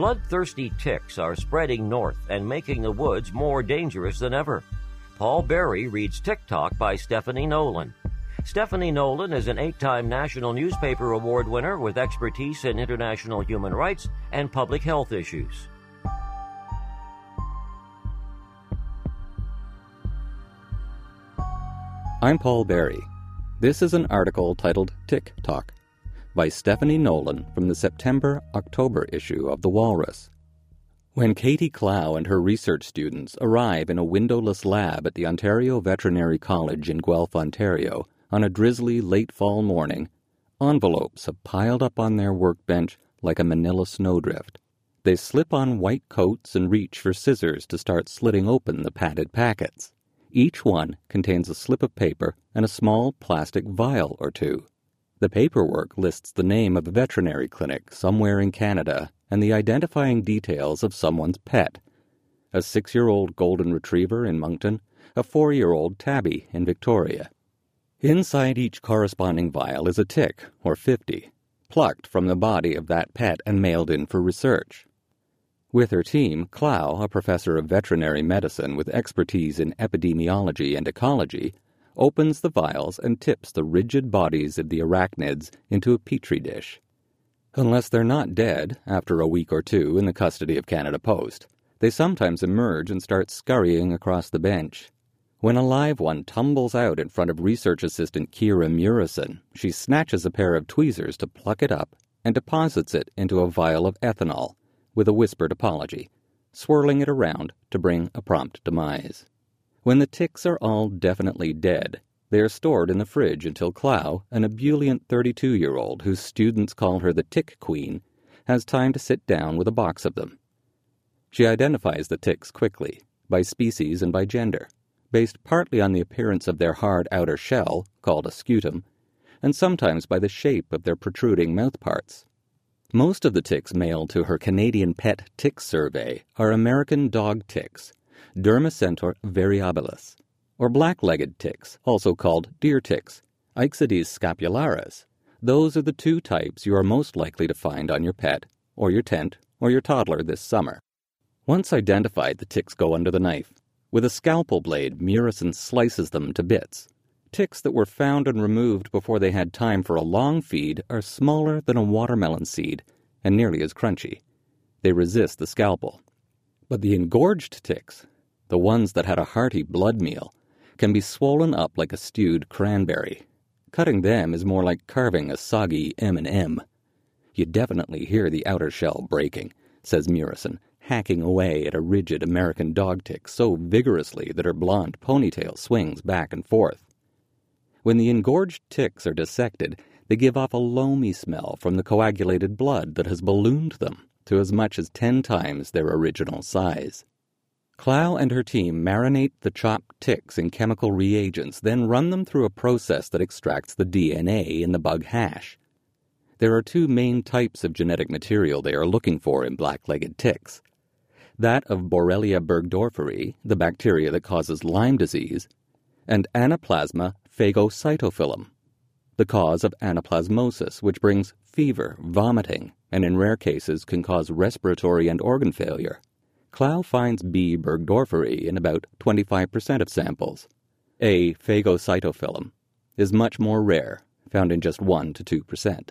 Bloodthirsty ticks are spreading north and making the woods more dangerous than ever. Paul Berry reads Tick Talk by Stephanie Nolen. Stephanie Nolen is an eight time National Newspaper Award winner with expertise in international human rights and public health issues. I'm Paul Berry. This is an article titled Tick Talk by Stephanie Nolen from the September October issue of The Walrus. When Katie Clow and her research students arrive in a windowless lab at the Ontario Veterinary College in Guelph, Ontario, on a drizzly late fall morning, envelopes have piled up on their workbench like a manila snowdrift. They slip on white coats and reach for scissors to start slitting open the padded packets. Each one contains a slip of paper and a small plastic vial or two. The paperwork lists the name of a veterinary clinic somewhere in Canada and the identifying details of someone's pet a six year old golden retriever in Moncton, a four year old tabby in Victoria. Inside each corresponding vial is a tick, or 50, plucked from the body of that pet and mailed in for research. With her team, Clow, a professor of veterinary medicine with expertise in epidemiology and ecology, opens the vials and tips the rigid bodies of the arachnids into a petri dish. Unless they're not dead after a week or two in the custody of Canada Post, they sometimes emerge and start scurrying across the bench. When a live one tumbles out in front of research assistant Kira Murison, she snatches a pair of tweezers to pluck it up and deposits it into a vial of ethanol with a whispered apology, swirling it around to bring a prompt demise. When the ticks are all definitely dead, they are stored in the fridge until Clow, an ebullient 32 year old whose students call her the Tick Queen, has time to sit down with a box of them. She identifies the ticks quickly, by species and by gender, based partly on the appearance of their hard outer shell, called a scutum, and sometimes by the shape of their protruding mouthparts. Most of the ticks mailed to her Canadian Pet Tick Survey are American dog ticks Dermacentor variabilis, or black-legged ticks, also called deer ticks, Ixodes scapularis. Those are the two types you are most likely to find on your pet, or your tent, or your toddler this summer. Once identified, the ticks go under the knife. With a scalpel blade, Murison slices them to bits. Ticks that were found and removed before they had time for a long feed are smaller than a watermelon seed and nearly as crunchy. They resist the scalpel. But the engorged ticks, the ones that had a hearty blood meal, can be swollen up like a stewed cranberry. Cutting them is more like carving a soggy M&M. You definitely hear the outer shell breaking, says Murison, hacking away at a rigid American dog tick so vigorously that her blonde ponytail swings back and forth. When the engorged ticks are dissected, they give off a loamy smell from the coagulated blood that has ballooned them to as much as ten times their original size. Clow and her team marinate the chopped ticks in chemical reagents, then run them through a process that extracts the DNA in the bug hash. There are two main types of genetic material they are looking for in black legged ticks that of Borrelia burgdorferi, the bacteria that causes Lyme disease, and Anaplasma phagocytophilum, the cause of anaplasmosis, which brings fever, vomiting, and in rare cases can cause respiratory and organ failure. Clow finds B. burgdorferi in about 25% of samples. A. phagocytophilum is much more rare, found in just 1 to 2%.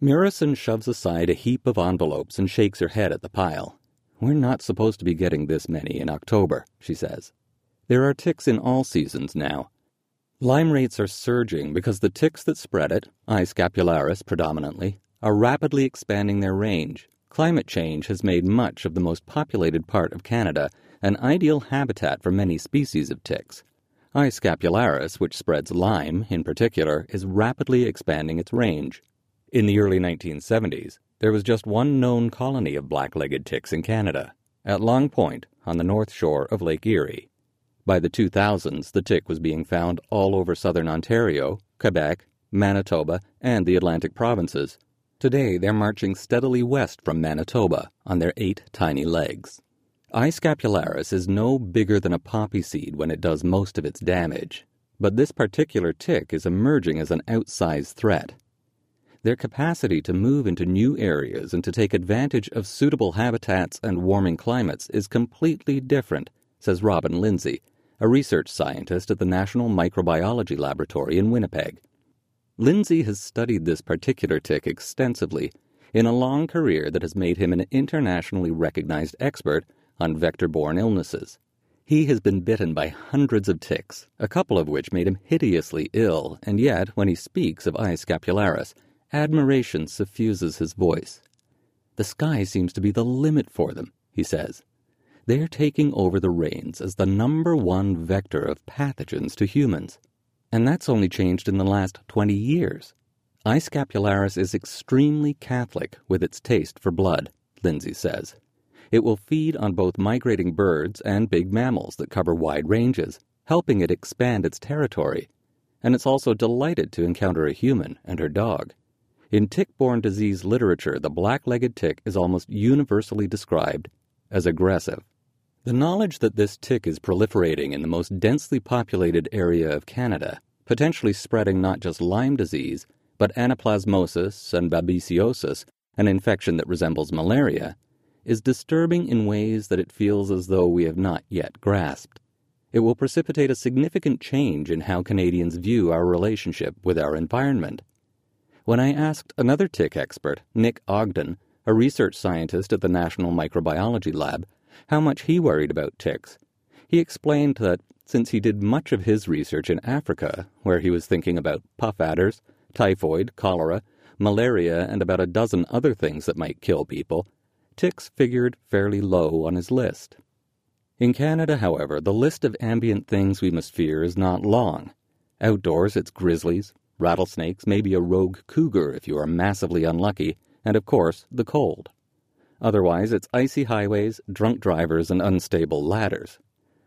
Murison shoves aside a heap of envelopes and shakes her head at the pile. We're not supposed to be getting this many in October, she says. There are ticks in all seasons now. Lyme rates are surging because the ticks that spread it, I. scapularis predominantly, are rapidly expanding their range Climate change has made much of the most populated part of Canada an ideal habitat for many species of ticks. I. scapularis, which spreads Lyme in particular, is rapidly expanding its range. In the early 1970s, there was just one known colony of black legged ticks in Canada. at Long Point on the north shore of Lake Erie. By the 2000s, the tick was being found all over southern Ontario, Quebec, Manitoba, and the Atlantic provinces. Today, they're marching steadily west from Manitoba on their eight tiny legs. I. scapularis is no bigger than a poppy seed when it does most of its damage, but this particular tick is emerging as an outsized threat. Their capacity to move into new areas and to take advantage of suitable habitats and warming climates is completely different, says Robin Lindsay, a research scientist at the National Microbiology Laboratory in Winnipeg. Lindsay has studied this particular tick extensively in a long career that has made him an internationally recognized expert on vector borne illnesses. He has been bitten by hundreds of ticks, a couple of which made him hideously ill, and yet, when he speaks of I. scapularis, Admiration suffuses his voice. The sky seems to be the limit for them, he says. They're taking over the reins as the number one vector of pathogens to humans. And that's only changed in the last 20 years. I. is extremely Catholic with its taste for blood, Lindsay says. It will feed on both migrating birds and big mammals that cover wide ranges, helping it expand its territory. And it's also delighted to encounter a human and her dog. In tick borne disease literature, the black legged tick is almost universally described as aggressive. The knowledge that this tick is proliferating in the most densely populated area of Canada, potentially spreading not just Lyme disease, but anaplasmosis and babesiosis, an infection that resembles malaria, is disturbing in ways that it feels as though we have not yet grasped. It will precipitate a significant change in how Canadians view our relationship with our environment when I asked another tick expert, Nick Ogden, a research scientist at the National Microbiology Lab, how much he worried about ticks. He explained that since he did much of his research in Africa, where he was thinking about puff adders, typhoid, cholera, malaria, and about a dozen other things that might kill people, ticks figured fairly low on his list. In Canada, however, the list of ambient things we must fear is not long. Outdoors, it's grizzlies, rattlesnakes, maybe a rogue cougar if you are massively unlucky, and of course, the cold. Otherwise, it's icy highways, drunk drivers, and unstable ladders.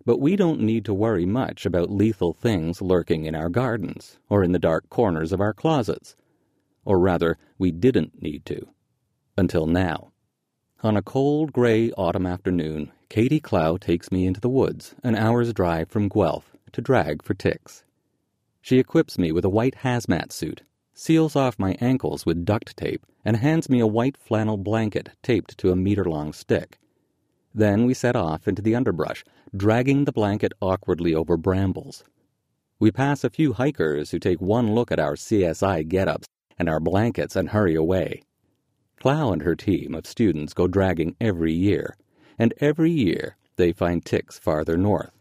But we don't need to worry much about lethal things lurking in our gardens or in the dark corners of our closets. Or rather, we didn't need to. Until now. On a cold, gray autumn afternoon, Katie Clow takes me into the woods, an hour's drive from Guelph, to drag for ticks. She equips me with a white hazmat suit, seals off my ankles with duct tape, and hands me a white flannel blanket taped to a meter long stick. Then we set off into the underbrush, dragging the blanket awkwardly over brambles. We pass a few hikers who take one look at our CSI get ups and our blankets and hurry away. Clow and her team of students go dragging every year, and every year they find ticks farther north.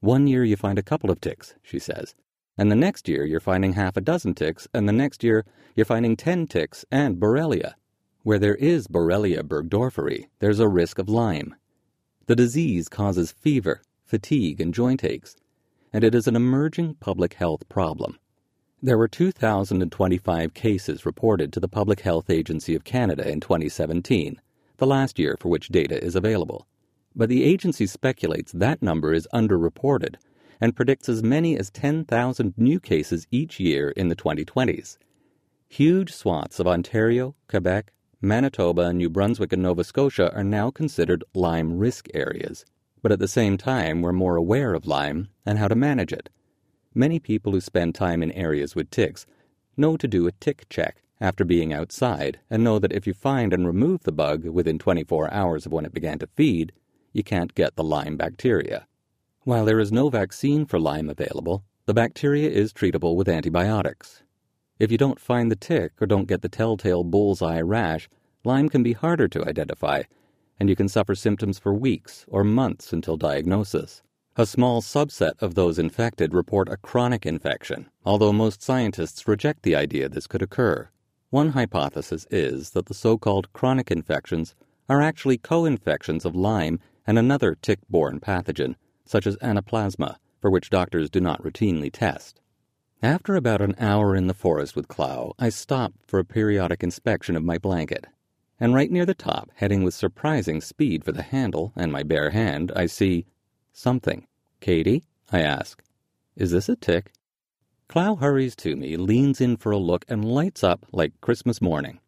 One year you find a couple of ticks, she says, and the next year you're finding half a dozen ticks, and the next year you're finding ten ticks and Borrelia. Where there is Borrelia burgdorferi, there's a risk of Lyme. The disease causes fever, fatigue, and joint aches, and it is an emerging public health problem. There were 2,025 cases reported to the Public Health Agency of Canada in 2017, the last year for which data is available. But the agency speculates that number is underreported and predicts as many as 10,000 new cases each year in the 2020s. Huge swaths of Ontario, Quebec, Manitoba, New Brunswick, and Nova Scotia are now considered Lyme risk areas, but at the same time we're more aware of Lyme and how to manage it. Many people who spend time in areas with ticks know to do a tick check after being outside and know that if you find and remove the bug within 24 hours of when it began to feed, you can't get the Lyme bacteria. While there is no vaccine for Lyme available, the bacteria is treatable with antibiotics. If you don't find the tick or don't get the telltale bullseye rash, Lyme can be harder to identify, and you can suffer symptoms for weeks or months until diagnosis. A small subset of those infected report a chronic infection, although most scientists reject the idea this could occur. One hypothesis is that the so called chronic infections are actually co infections of Lyme and another tick borne pathogen such as anaplasma, for which doctors do not routinely test. After about an hour in the forest with Clow, I stopped for a periodic inspection of my blanket. and right near the top, heading with surprising speed for the handle and my bare hand, I see something. Katie? I ask. Is this a tick? Clow hurries to me, leans in for a look, and lights up like Christmas morning.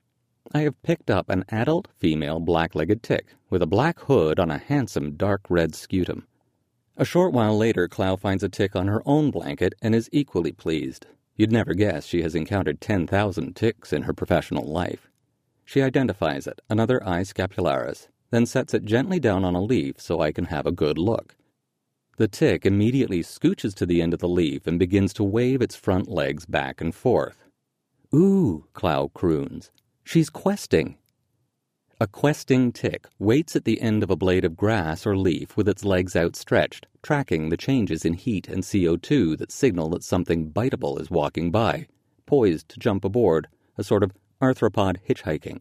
I have picked up an adult female black legged tick with a black hood on a handsome dark red scutum. A short while later, Clow finds a tick on her own blanket and is equally pleased. You'd never guess she has encountered 10,000 ticks in her professional life. She identifies it, another I. scapularis, then sets it gently down on a leaf so I can have a good look. The tick immediately scooches to the end of the leaf and begins to wave its front legs back and forth. Ooh, Clow croons. She's questing. A questing tick waits at the end of a blade of grass or leaf with its legs outstretched, tracking the changes in heat and CO2 that signal that something biteable is walking by, poised to jump aboard, a sort of arthropod hitchhiking.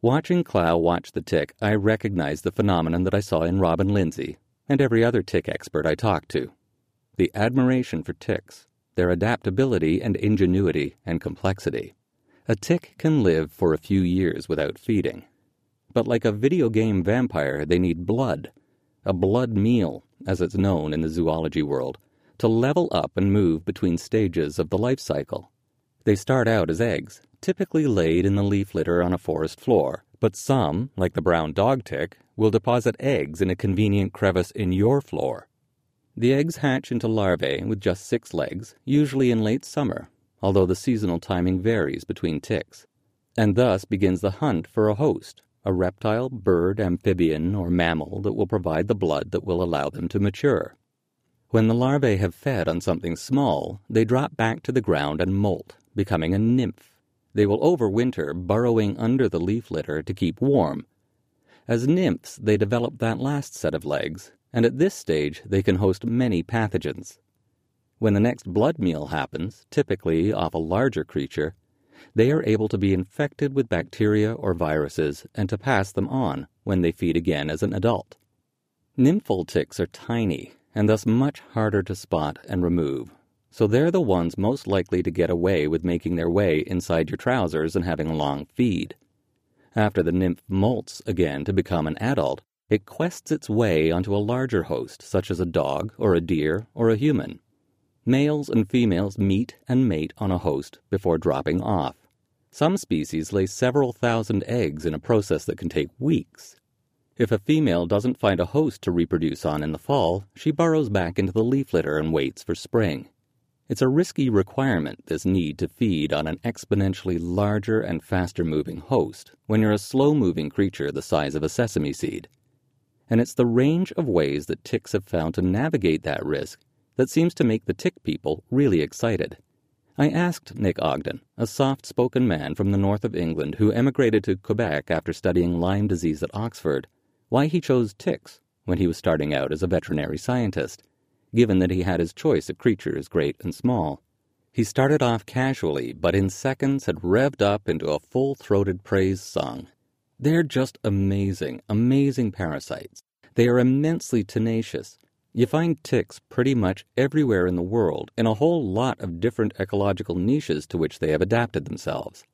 Watching Clow watch the tick, I recognized the phenomenon that I saw in Robin Lindsay and every other tick expert I talked to. The admiration for ticks, their adaptability and ingenuity and complexity. A tick can live for a few years without feeding. But like a video game vampire, they need blood. A blood meal, as it's known in the zoology world, to level up and move between stages of the life cycle. They start out as eggs, typically laid in the leaf litter on a forest floor, but some, like the brown dog tick, will deposit eggs in a convenient crevice in your floor. The eggs hatch into larvae with just six legs, usually in late summer, although the seasonal timing varies between ticks, and thus begins the hunt for a host, a reptile, bird, amphibian, or mammal that will provide the blood that will allow them to mature. When the larvae have fed on something small, they drop back to the ground and molt, becoming a nymph. They will overwinter, burrowing under the leaf litter to keep warm. As nymphs, they develop that last set of legs, and at this stage they can host many pathogens. When the next blood meal happens, typically off a larger creature, they are able to be infected with bacteria or viruses and to pass them on when they feed again as an adult. Nymphal ticks are tiny and thus much harder to spot and remove, so they're the ones most likely to get away with making their way inside your trousers and having a long feed. After the nymph molts again to become an adult, it quests its way onto a larger host, such as a dog or a deer or a human. Males and females meet and mate on a host before dropping off. Some species lay several thousand eggs in a process that can take weeks. If a female doesn't find a host to reproduce on in the fall, she burrows back into the leaf litter and waits for spring. It's a risky requirement, this need to feed on an exponentially larger and faster moving host when you're a slow moving creature the size of a sesame seed. And it's the range of ways that ticks have found to navigate that risk that seems to make the tick people really excited. I asked Nick Ogden, a soft spoken man from the north of England who emigrated to Quebec after studying Lyme disease at Oxford, why he chose ticks when he was starting out as a veterinary scientist, given that he had his choice of creatures great and small. He started off casually, but in seconds had revved up into a full throated praise song. They're just amazing, amazing parasites. They are immensely tenacious, you find ticks pretty much everywhere in the world in a whole lot of different ecological niches to which they have adapted themselves.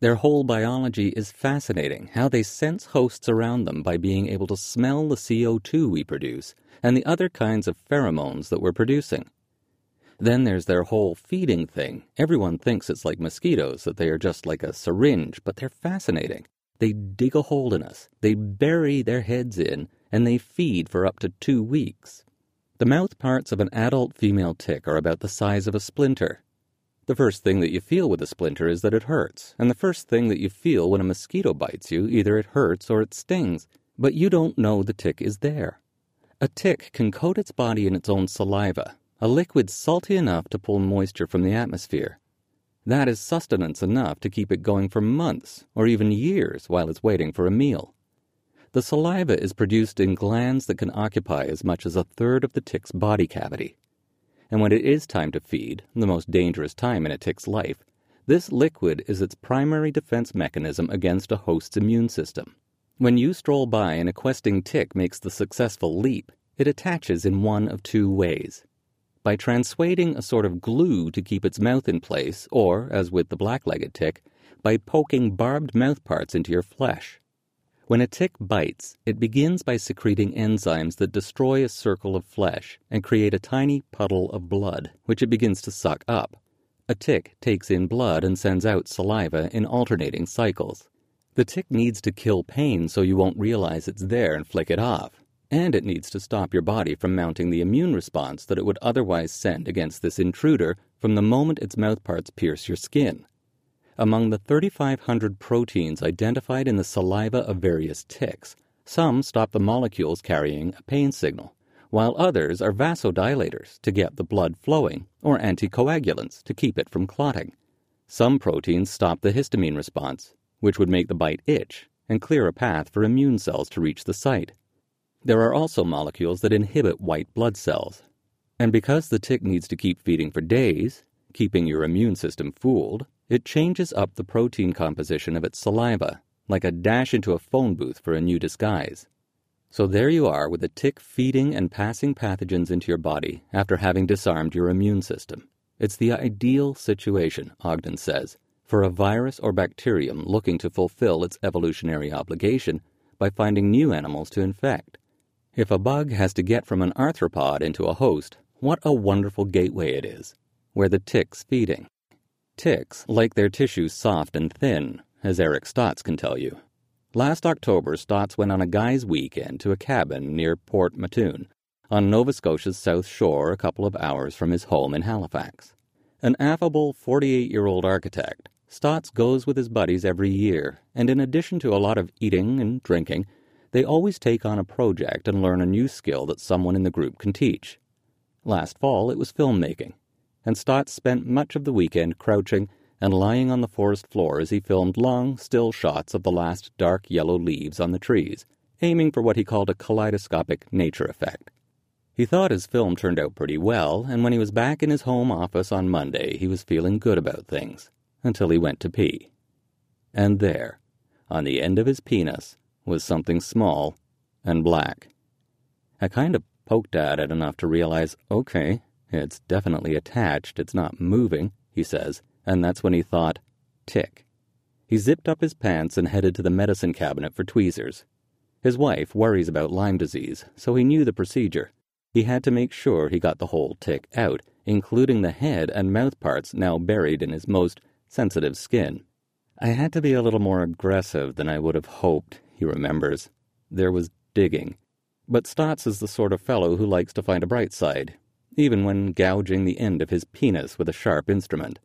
Their whole biology is fascinating, how they sense hosts around them by being able to smell the CO2 we produce and the other kinds of pheromones that we're producing. Then there's their whole feeding thing. Everyone thinks it's like mosquitoes, that they are just like a syringe, but they're fascinating. They dig a hole in us, they bury their heads in, and they feed for up to two weeks. The mouth parts of an adult female tick are about the size of a splinter. The first thing that you feel with a splinter is that it hurts, and the first thing that you feel when a mosquito bites you, either it hurts or it stings, but you don't know the tick is there. A tick can coat its body in its own saliva, a liquid salty enough to pull moisture from the atmosphere. That is sustenance enough to keep it going for months or even years while it's waiting for a meal. The saliva is produced in glands that can occupy as much as a third of the tick's body cavity. And when it is time to feed, the most dangerous time in a tick's life, this liquid is its primary defense mechanism against a host's immune system. When you stroll by and a questing tick makes the successful leap, it attaches in one of two ways. By transuading a sort of glue to keep its mouth in place, or, as with the black legged tick, by poking barbed mouthparts into your flesh When a tick bites, it begins by secreting enzymes that destroy a circle of flesh and create a tiny puddle of blood, which it begins to suck up. A tick takes in blood and sends out saliva in alternating cycles. The tick needs to kill pain so you won't realize it's there and flick it off. And it needs to stop your body from mounting the immune response that it would otherwise send against this intruder from the moment its mouthparts pierce your skin. Among the 3,500 proteins identified in the saliva of various ticks, some stop the molecules carrying a pain signal, while others are vasodilators to get the blood flowing or anticoagulants to keep it from clotting. Some proteins stop the histamine response, which would make the bite itch and clear a path for immune cells to reach the site. There are also molecules that inhibit white blood cells. And because the tick needs to keep feeding for days, keeping your immune system fooled, it changes up the protein composition of its saliva, like a dash into a phone booth for a new disguise. So there you are with a tick feeding and passing pathogens into your body after having disarmed your immune system. It's the ideal situation, Ogden says, for a virus or bacterium looking to fulfill its evolutionary obligation by finding new animals to infect. If a bug has to get from an arthropod into a host, what a wonderful gateway it is, where the tick's feeding. Ticks like their tissues soft and thin, as Eric Stotts can tell you. Last October, Stotts went on a guy's weekend to a cabin near Port Mouton, on Nova Scotia's south shore, a couple of hours from his home in Halifax. An affable 48 year old architect, Stotts goes with his buddies every year, and in addition to a lot of eating and drinking, they always take on a project and learn a new skill that someone in the group can teach. Last fall, it was filmmaking and Stott spent much of the weekend crouching and lying on the forest floor as he filmed long, still shots of the last dark yellow leaves on the trees, aiming for what he called a kaleidoscopic nature effect. He thought his film turned out pretty well, and when he was back in his home office on Monday, he was feeling good about things, until he went to pee. And there, on the end of his penis, was something small and black. I kind of poked at it enough to realize, okay, it's definitely attached, it's not moving, he says, and that's when he thought, tick. He zipped up his pants and headed to the medicine cabinet for tweezers. His wife worries about Lyme disease, so he knew the procedure. He had to make sure he got the whole tick out, including the head and mouth parts now buried in his most sensitive skin. I had to be a little more aggressive than I would have hoped, he remembers. There was digging. But Stotts is the sort of fellow who likes to find a bright side even when gouging the end of his penis with a sharp instrument.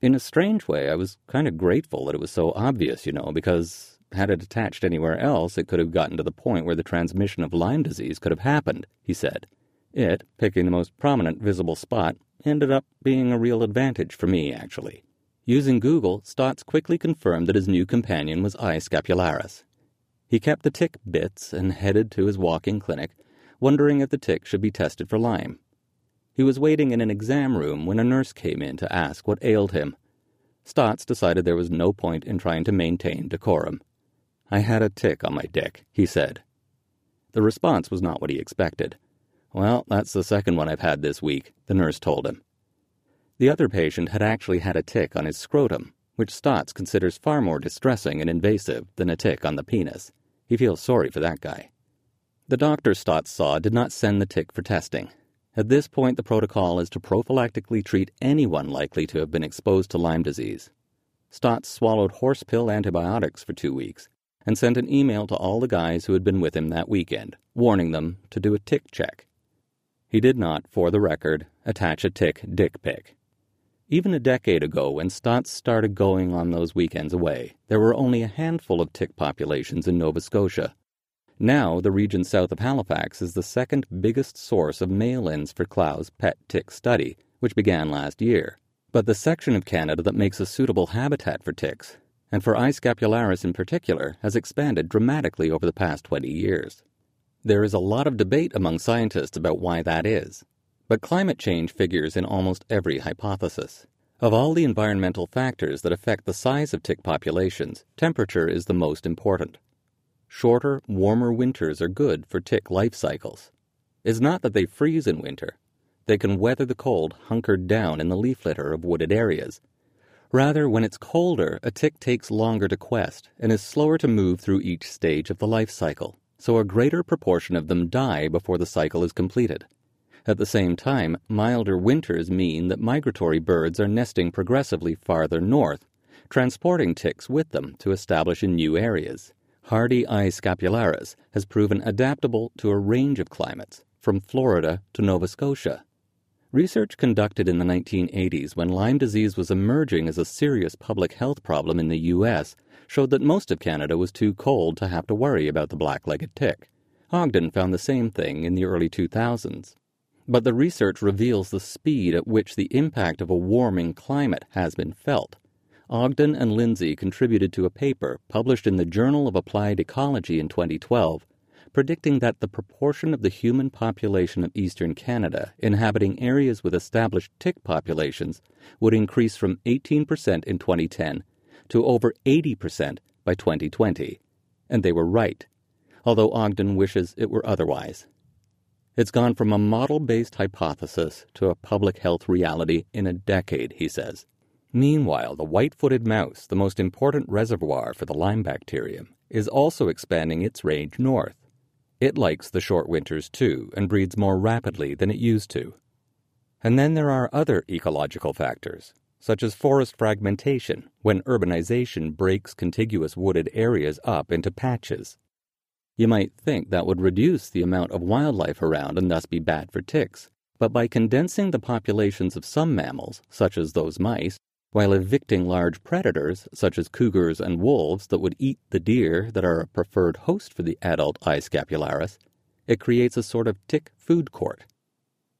In a strange way, I was kind of grateful that it was so obvious, you know, because had it attached anywhere else, it could have gotten to the point where the transmission of Lyme disease could have happened, he said. It, picking the most prominent visible spot, ended up being a real advantage for me, actually. Using Google, Stotts quickly confirmed that his new companion was I. scapularis. He kept the tick bits and headed to his walking clinic, wondering if the tick should be tested for Lyme. He was waiting in an exam room when a nurse came in to ask what ailed him. Stotts decided there was no point in trying to maintain decorum. I had a tick on my dick, he said. The response was not what he expected. Well, that's the second one I've had this week, the nurse told him. The other patient had actually had a tick on his scrotum, which Stotts considers far more distressing and invasive than a tick on the penis. He feels sorry for that guy. The doctor Stotts saw did not send the tick for testing, at this point, the protocol is to prophylactically treat anyone likely to have been exposed to Lyme disease. Stotts swallowed horse pill antibiotics for two weeks and sent an email to all the guys who had been with him that weekend, warning them to do a tick check. He did not, for the record, attach a tick dick pic. Even a decade ago, when Stotts started going on those weekends away, there were only a handful of tick populations in Nova Scotia, now, the region south of Halifax is the second biggest source of mail ins for Clow's pet tick study, which began last year. But the section of Canada that makes a suitable habitat for ticks, and for I. scapularis in particular, has expanded dramatically over the past 20 years. There is a lot of debate among scientists about why that is, but climate change figures in almost every hypothesis. Of all the environmental factors that affect the size of tick populations, temperature is the most important. Shorter, warmer winters are good for tick life cycles. It's not that they freeze in winter. They can weather the cold hunkered down in the leaf litter of wooded areas. Rather, when it's colder, a tick takes longer to quest and is slower to move through each stage of the life cycle, so a greater proportion of them die before the cycle is completed. At the same time, milder winters mean that migratory birds are nesting progressively farther north, transporting ticks with them to establish in new areas. Hardy I. scapularis has proven adaptable to a range of climates, from Florida to Nova Scotia. Research conducted in the 1980s when Lyme disease was emerging as a serious public health problem in the U.S. showed that most of Canada was too cold to have to worry about the black legged tick. Ogden found the same thing in the early 2000s. But the research reveals the speed at which the impact of a warming climate has been felt. Ogden and Lindsay contributed to a paper published in the Journal of Applied Ecology in 2012 predicting that the proportion of the human population of eastern Canada inhabiting areas with established tick populations would increase from 18% in 2010 to over 80% by 2020. And they were right, although Ogden wishes it were otherwise. It's gone from a model based hypothesis to a public health reality in a decade, he says. Meanwhile, the white footed mouse, the most important reservoir for the Lyme bacterium, is also expanding its range north. It likes the short winters too and breeds more rapidly than it used to. And then there are other ecological factors, such as forest fragmentation, when urbanization breaks contiguous wooded areas up into patches. You might think that would reduce the amount of wildlife around and thus be bad for ticks, but by condensing the populations of some mammals, such as those mice, while evicting large predators, such as cougars and wolves, that would eat the deer that are a preferred host for the adult I. scapularis, it creates a sort of tick food court.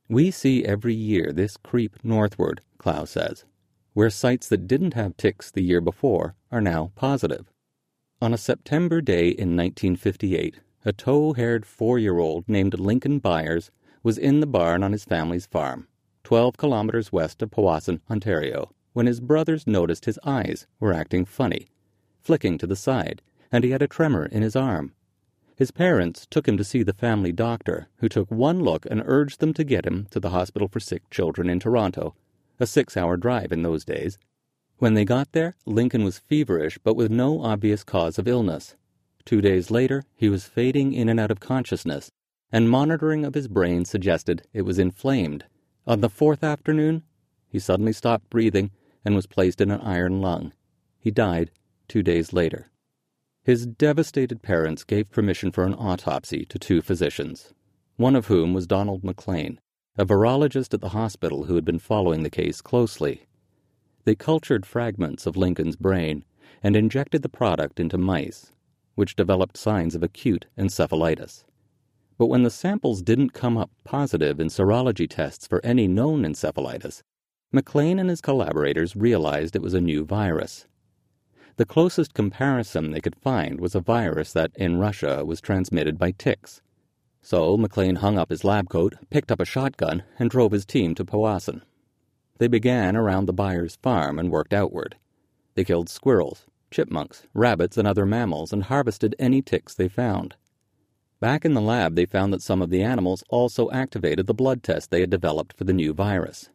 We see every year this creep northward, Clow says, where sites that didn't have ticks the year before are now positive. On a September day in 1958, a tow haired four year old named Lincoln Byers was in the barn on his family's farm, 12 kilometers west of Powassan, Ontario when his brothers noticed his eyes were acting funny, flicking to the side, and he had a tremor in his arm. His parents took him to see the family doctor, who took one look and urged them to get him to the Hospital for Sick Children in Toronto, a six hour drive in those days. When they got there, Lincoln was feverish but with no obvious cause of illness. Two days later, he was fading in and out of consciousness, and monitoring of his brain suggested it was inflamed. On the fourth afternoon, he suddenly stopped breathing and was placed in an iron lung. He died two days later. His devastated parents gave permission for an autopsy to two physicians, one of whom was Donald McLean, a virologist at the hospital who had been following the case closely. They cultured fragments of Lincoln's brain and injected the product into mice, which developed signs of acute encephalitis. But when the samples didn't come up positive in serology tests for any known encephalitis, McLean and his collaborators realized it was a new virus. The closest comparison they could find was a virus that, in Russia, was transmitted by ticks. So McLean hung up his lab coat, picked up a shotgun, and drove his team to Powassan. They began around the Byers' farm and worked outward. They killed squirrels, chipmunks, rabbits, and other mammals and harvested any ticks they found. Back in the lab, they found that some of the animals also activated the blood test they had developed for the new virus.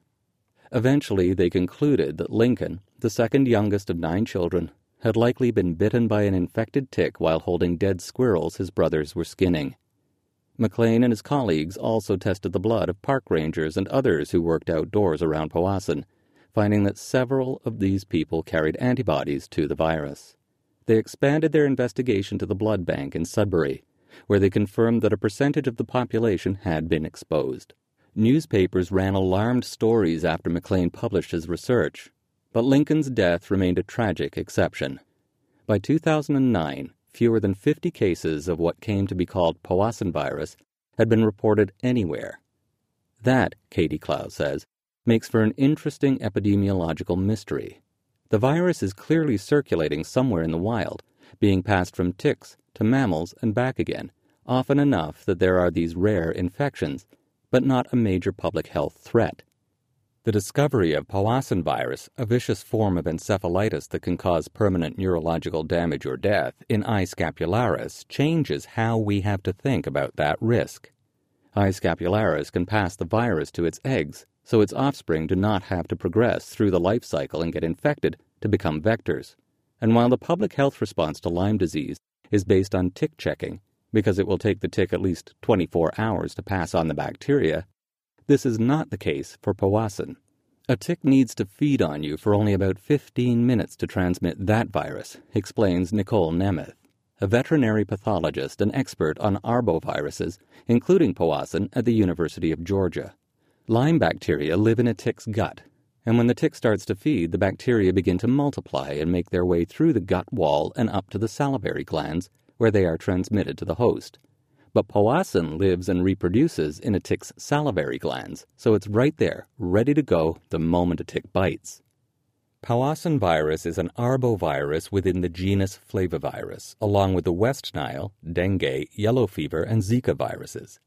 Eventually, they concluded that Lincoln, the second youngest of nine children, had likely been bitten by an infected tick while holding dead squirrels his brothers were skinning. McLean and his colleagues also tested the blood of park rangers and others who worked outdoors around Powassan, finding that several of these people carried antibodies to the virus. They expanded their investigation to the blood bank in Sudbury, where they confirmed that a percentage of the population had been exposed. Newspapers ran alarmed stories after McLean published his research, but Lincoln's death remained a tragic exception. By 2009, fewer than 50 cases of what came to be called Powassan virus had been reported anywhere. That, Katie Clow says, makes for an interesting epidemiological mystery. The virus is clearly circulating somewhere in the wild, being passed from ticks to mammals and back again, often enough that there are these rare infections but not a major public health threat. The discovery of Powassan virus, a vicious form of encephalitis that can cause permanent neurological damage or death, in I. scapularis changes how we have to think about that risk. I. scapularis can pass the virus to its eggs, so its offspring do not have to progress through the life cycle and get infected to become vectors. And while the public health response to Lyme disease is based on tick checking, because it will take the tick at least 24 hours to pass on the bacteria, this is not the case for Powassan. A tick needs to feed on you for only about 15 minutes to transmit that virus, explains Nicole Nemeth, a veterinary pathologist and expert on arboviruses, including Powassan at the University of Georgia. Lyme bacteria live in a tick's gut, and when the tick starts to feed, the bacteria begin to multiply and make their way through the gut wall and up to the salivary glands, where they are transmitted to the host. But Powassan lives and reproduces in a tick's salivary glands, so it's right there, ready to go the moment a tick bites. Powassan virus is an arbovirus within the genus Flavivirus, along with the West Nile, dengue, yellow fever, and Zika viruses.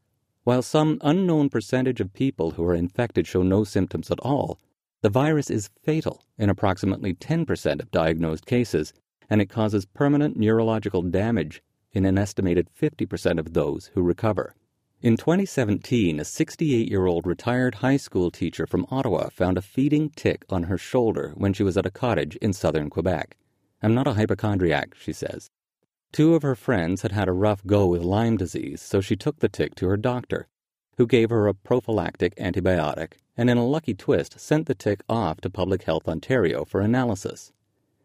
While some unknown percentage of people who are infected show no symptoms at all, the virus is fatal in approximately 10% of diagnosed cases, and it causes permanent neurological damage in an estimated 50% of those who recover. In 2017, a 68 year old retired high school teacher from Ottawa found a feeding tick on her shoulder when she was at a cottage in southern Quebec. I'm not a hypochondriac, she says. Two of her friends had had a rough go with Lyme disease, so she took the tick to her doctor, who gave her a prophylactic antibiotic and, in a lucky twist, sent the tick off to Public Health Ontario for analysis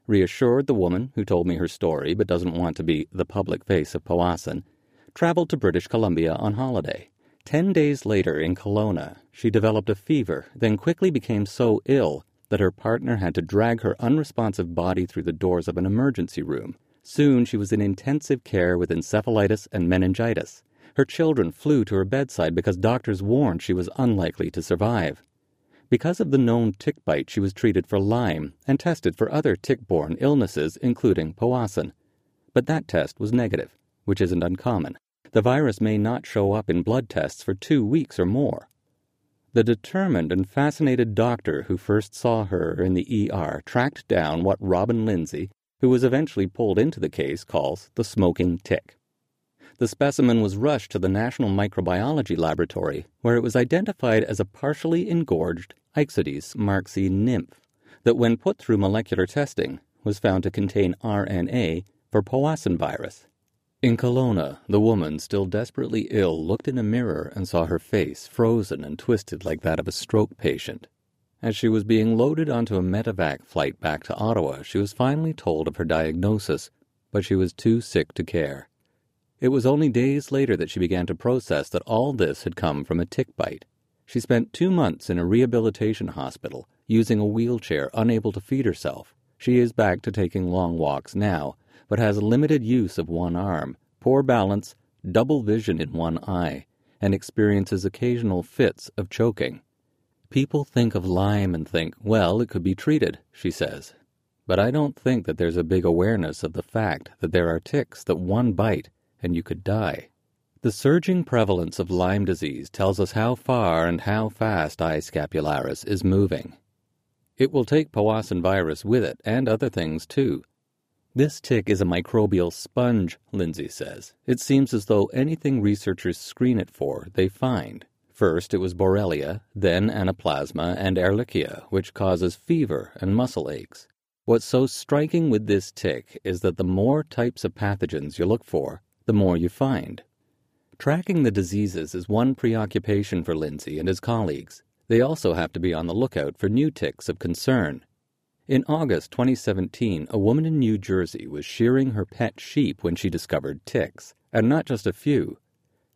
reassured the woman who told me her story but doesn't want to be the public face of Powassan, traveled to British Columbia on holiday. Ten days later in Kelowna, she developed a fever, then quickly became so ill that her partner had to drag her unresponsive body through the doors of an emergency room. Soon she was in intensive care with encephalitis and meningitis. Her children flew to her bedside because doctors warned she was unlikely to survive. Because of the known tick bite, she was treated for Lyme and tested for other tick borne illnesses, including Powassan. But that test was negative, which isn't uncommon. The virus may not show up in blood tests for two weeks or more. The determined and fascinated doctor who first saw her in the ER tracked down what Robin Lindsay, who was eventually pulled into the case, calls the smoking tick. The specimen was rushed to the National Microbiology Laboratory, where it was identified as a partially engorged Ixodes marxi nymph that, when put through molecular testing, was found to contain RNA for Powassan virus. In Kelowna, the woman, still desperately ill, looked in a mirror and saw her face frozen and twisted like that of a stroke patient. As she was being loaded onto a medevac flight back to Ottawa, she was finally told of her diagnosis, but she was too sick to care. It was only days later that she began to process that all this had come from a tick bite. She spent two months in a rehabilitation hospital, using a wheelchair, unable to feed herself. She is back to taking long walks now, but has limited use of one arm, poor balance, double vision in one eye, and experiences occasional fits of choking. People think of Lyme and think, well, it could be treated, she says. But I don't think that there's a big awareness of the fact that there are ticks that one bite and you could die. The surging prevalence of Lyme disease tells us how far and how fast I. scapularis is moving. It will take Powassan virus with it, and other things too. This tick is a microbial sponge, Lindsay says. It seems as though anything researchers screen it for, they find. First, it was Borrelia, then Anaplasma and Ehrlichia, which causes fever and muscle aches. What's so striking with this tick is that the more types of pathogens you look for, the more you find. Tracking the diseases is one preoccupation for Lindsay and his colleagues. They also have to be on the lookout for new ticks of concern. In August 2017, a woman in New Jersey was shearing her pet sheep when she discovered ticks, and not just a few.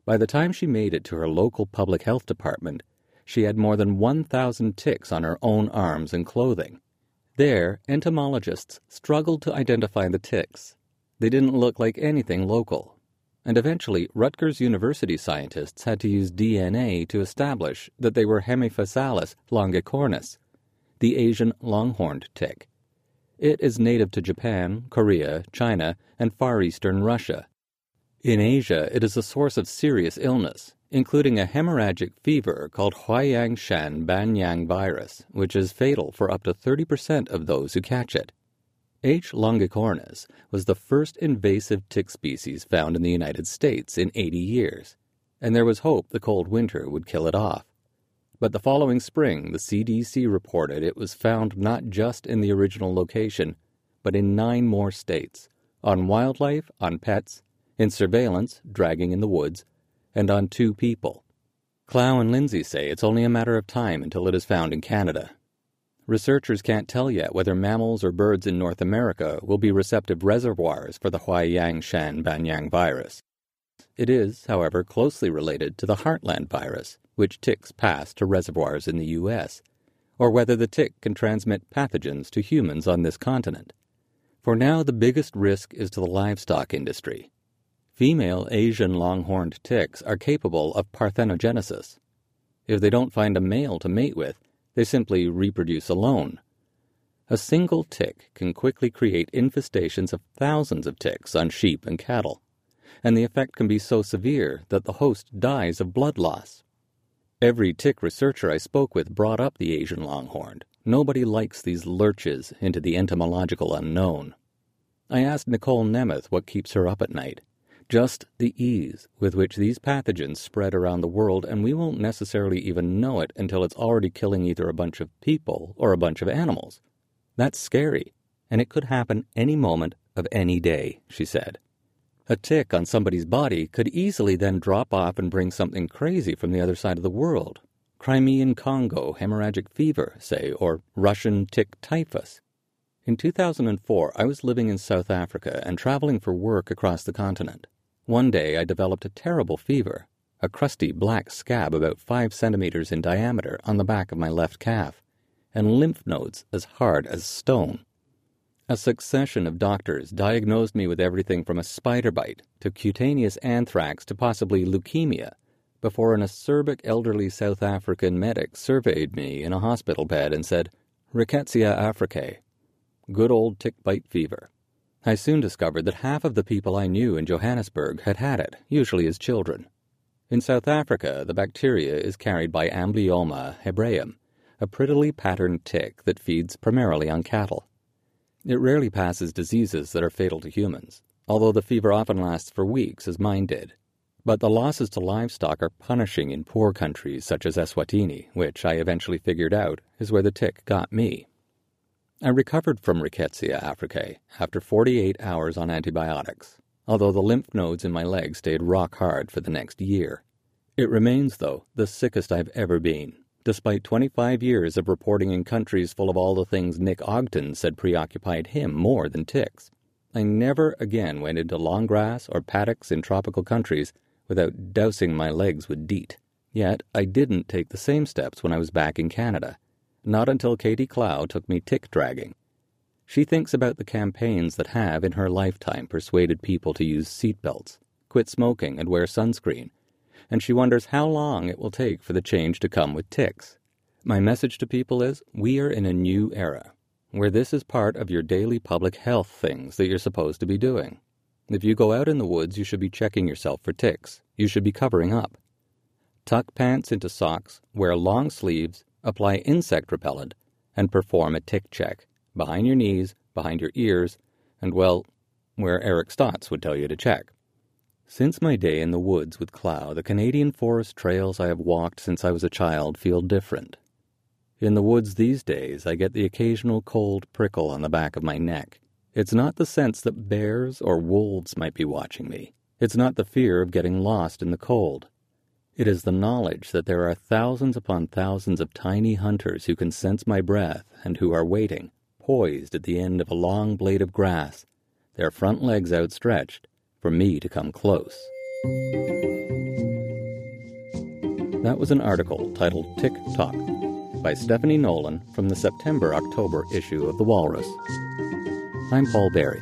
By the time she made it to her local public health department, she had more than 1,000 ticks on her own arms and clothing. There, entomologists struggled to identify the ticks. They didn't look like anything local, and eventually Rutgers University scientists had to use DNA to establish that they were Haemaphysalis longicornis, the Asian longhorned tick. It is native to Japan, Korea, China, and far eastern Russia. In Asia, it is a source of serious illness, including a hemorrhagic fever called Huaiyangshan Banyang virus, which is fatal for up to 30% of those who catch it. H. longicornis was the first invasive tick species found in the United States in 80 years, and there was hope the cold winter would kill it off. But the following spring, the CDC reported it was found not just in the original location, but in nine more states on wildlife, on pets, in surveillance, dragging in the woods, and on two people. Clow and Lindsay say it's only a matter of time until it is found in Canada. Researchers can't tell yet whether mammals or birds in North America will be receptive reservoirs for the Huaiyang Shan Banyang virus. It is, however, closely related to the Heartland virus, which ticks pass to reservoirs in the U.S., or whether the tick can transmit pathogens to humans on this continent. For now, the biggest risk is to the livestock industry. Female Asian longhorned ticks are capable of parthenogenesis. If they don't find a male to mate with, they simply reproduce alone. A single tick can quickly create infestations of thousands of ticks on sheep and cattle, and the effect can be so severe that the host dies of blood loss. Every tick researcher I spoke with brought up the Asian longhorned. Nobody likes these lurches into the entomological unknown. I asked Nicole Nemeth what keeps her up at night. Just the ease with which these pathogens spread around the world, and we won't necessarily even know it until it's already killing either a bunch of people or a bunch of animals. That's scary, and it could happen any moment of any day, she said. A tick on somebody's body could easily then drop off and bring something crazy from the other side of the world. Crimean Congo hemorrhagic fever, say, or Russian tick typhus. In 2004, I was living in South Africa and traveling for work across the continent. One day I developed a terrible fever, a crusty black scab about five centimeters in diameter on the back of my left calf, and lymph nodes as hard as stone. A succession of doctors diagnosed me with everything from a spider bite to cutaneous anthrax to possibly leukemia before an acerbic elderly South African medic surveyed me in a hospital bed and said, Rickettsia africae, good old tick bite fever. I soon discovered that half of the people I knew in Johannesburg had had it, usually as children. In South Africa, the bacteria is carried by Amblyomma hebraeum, a prettily patterned tick that feeds primarily on cattle. It rarely passes diseases that are fatal to humans, although the fever often lasts for weeks, as mine did. But the losses to livestock are punishing in poor countries such as Eswatini, which I eventually figured out is where the tick got me. I recovered from Rickettsia africae after 48 hours on antibiotics, although the lymph nodes in my leg stayed rock hard for the next year. It remains, though, the sickest I've ever been, despite 25 years of reporting in countries full of all the things Nick Ogden said preoccupied him more than ticks. I never again went into long grass or paddocks in tropical countries without dousing my legs with DEET. Yet I didn't take the same steps when I was back in Canada. Not until Katie Clow took me tick dragging. She thinks about the campaigns that have, in her lifetime, persuaded people to use seatbelts, quit smoking, and wear sunscreen, and she wonders how long it will take for the change to come with ticks. My message to people is we are in a new era, where this is part of your daily public health things that you're supposed to be doing. If you go out in the woods, you should be checking yourself for ticks. You should be covering up. Tuck pants into socks, wear long sleeves, apply insect repellent, and perform a tick check behind your knees, behind your ears, and, well, where Eric Stotts would tell you to check. Since my day in the woods with Clow, the Canadian forest trails I have walked since I was a child feel different. In the woods these days, I get the occasional cold prickle on the back of my neck. It's not the sense that bears or wolves might be watching me. It's not the fear of getting lost in the cold. It is the knowledge that there are thousands upon thousands of tiny hunters who can sense my breath and who are waiting, poised at the end of a long blade of grass, their front legs outstretched, for me to come close. That was an article titled Tick Talk by Stephanie Nolen from the September October issue of The Walrus. I'm Paul Berry.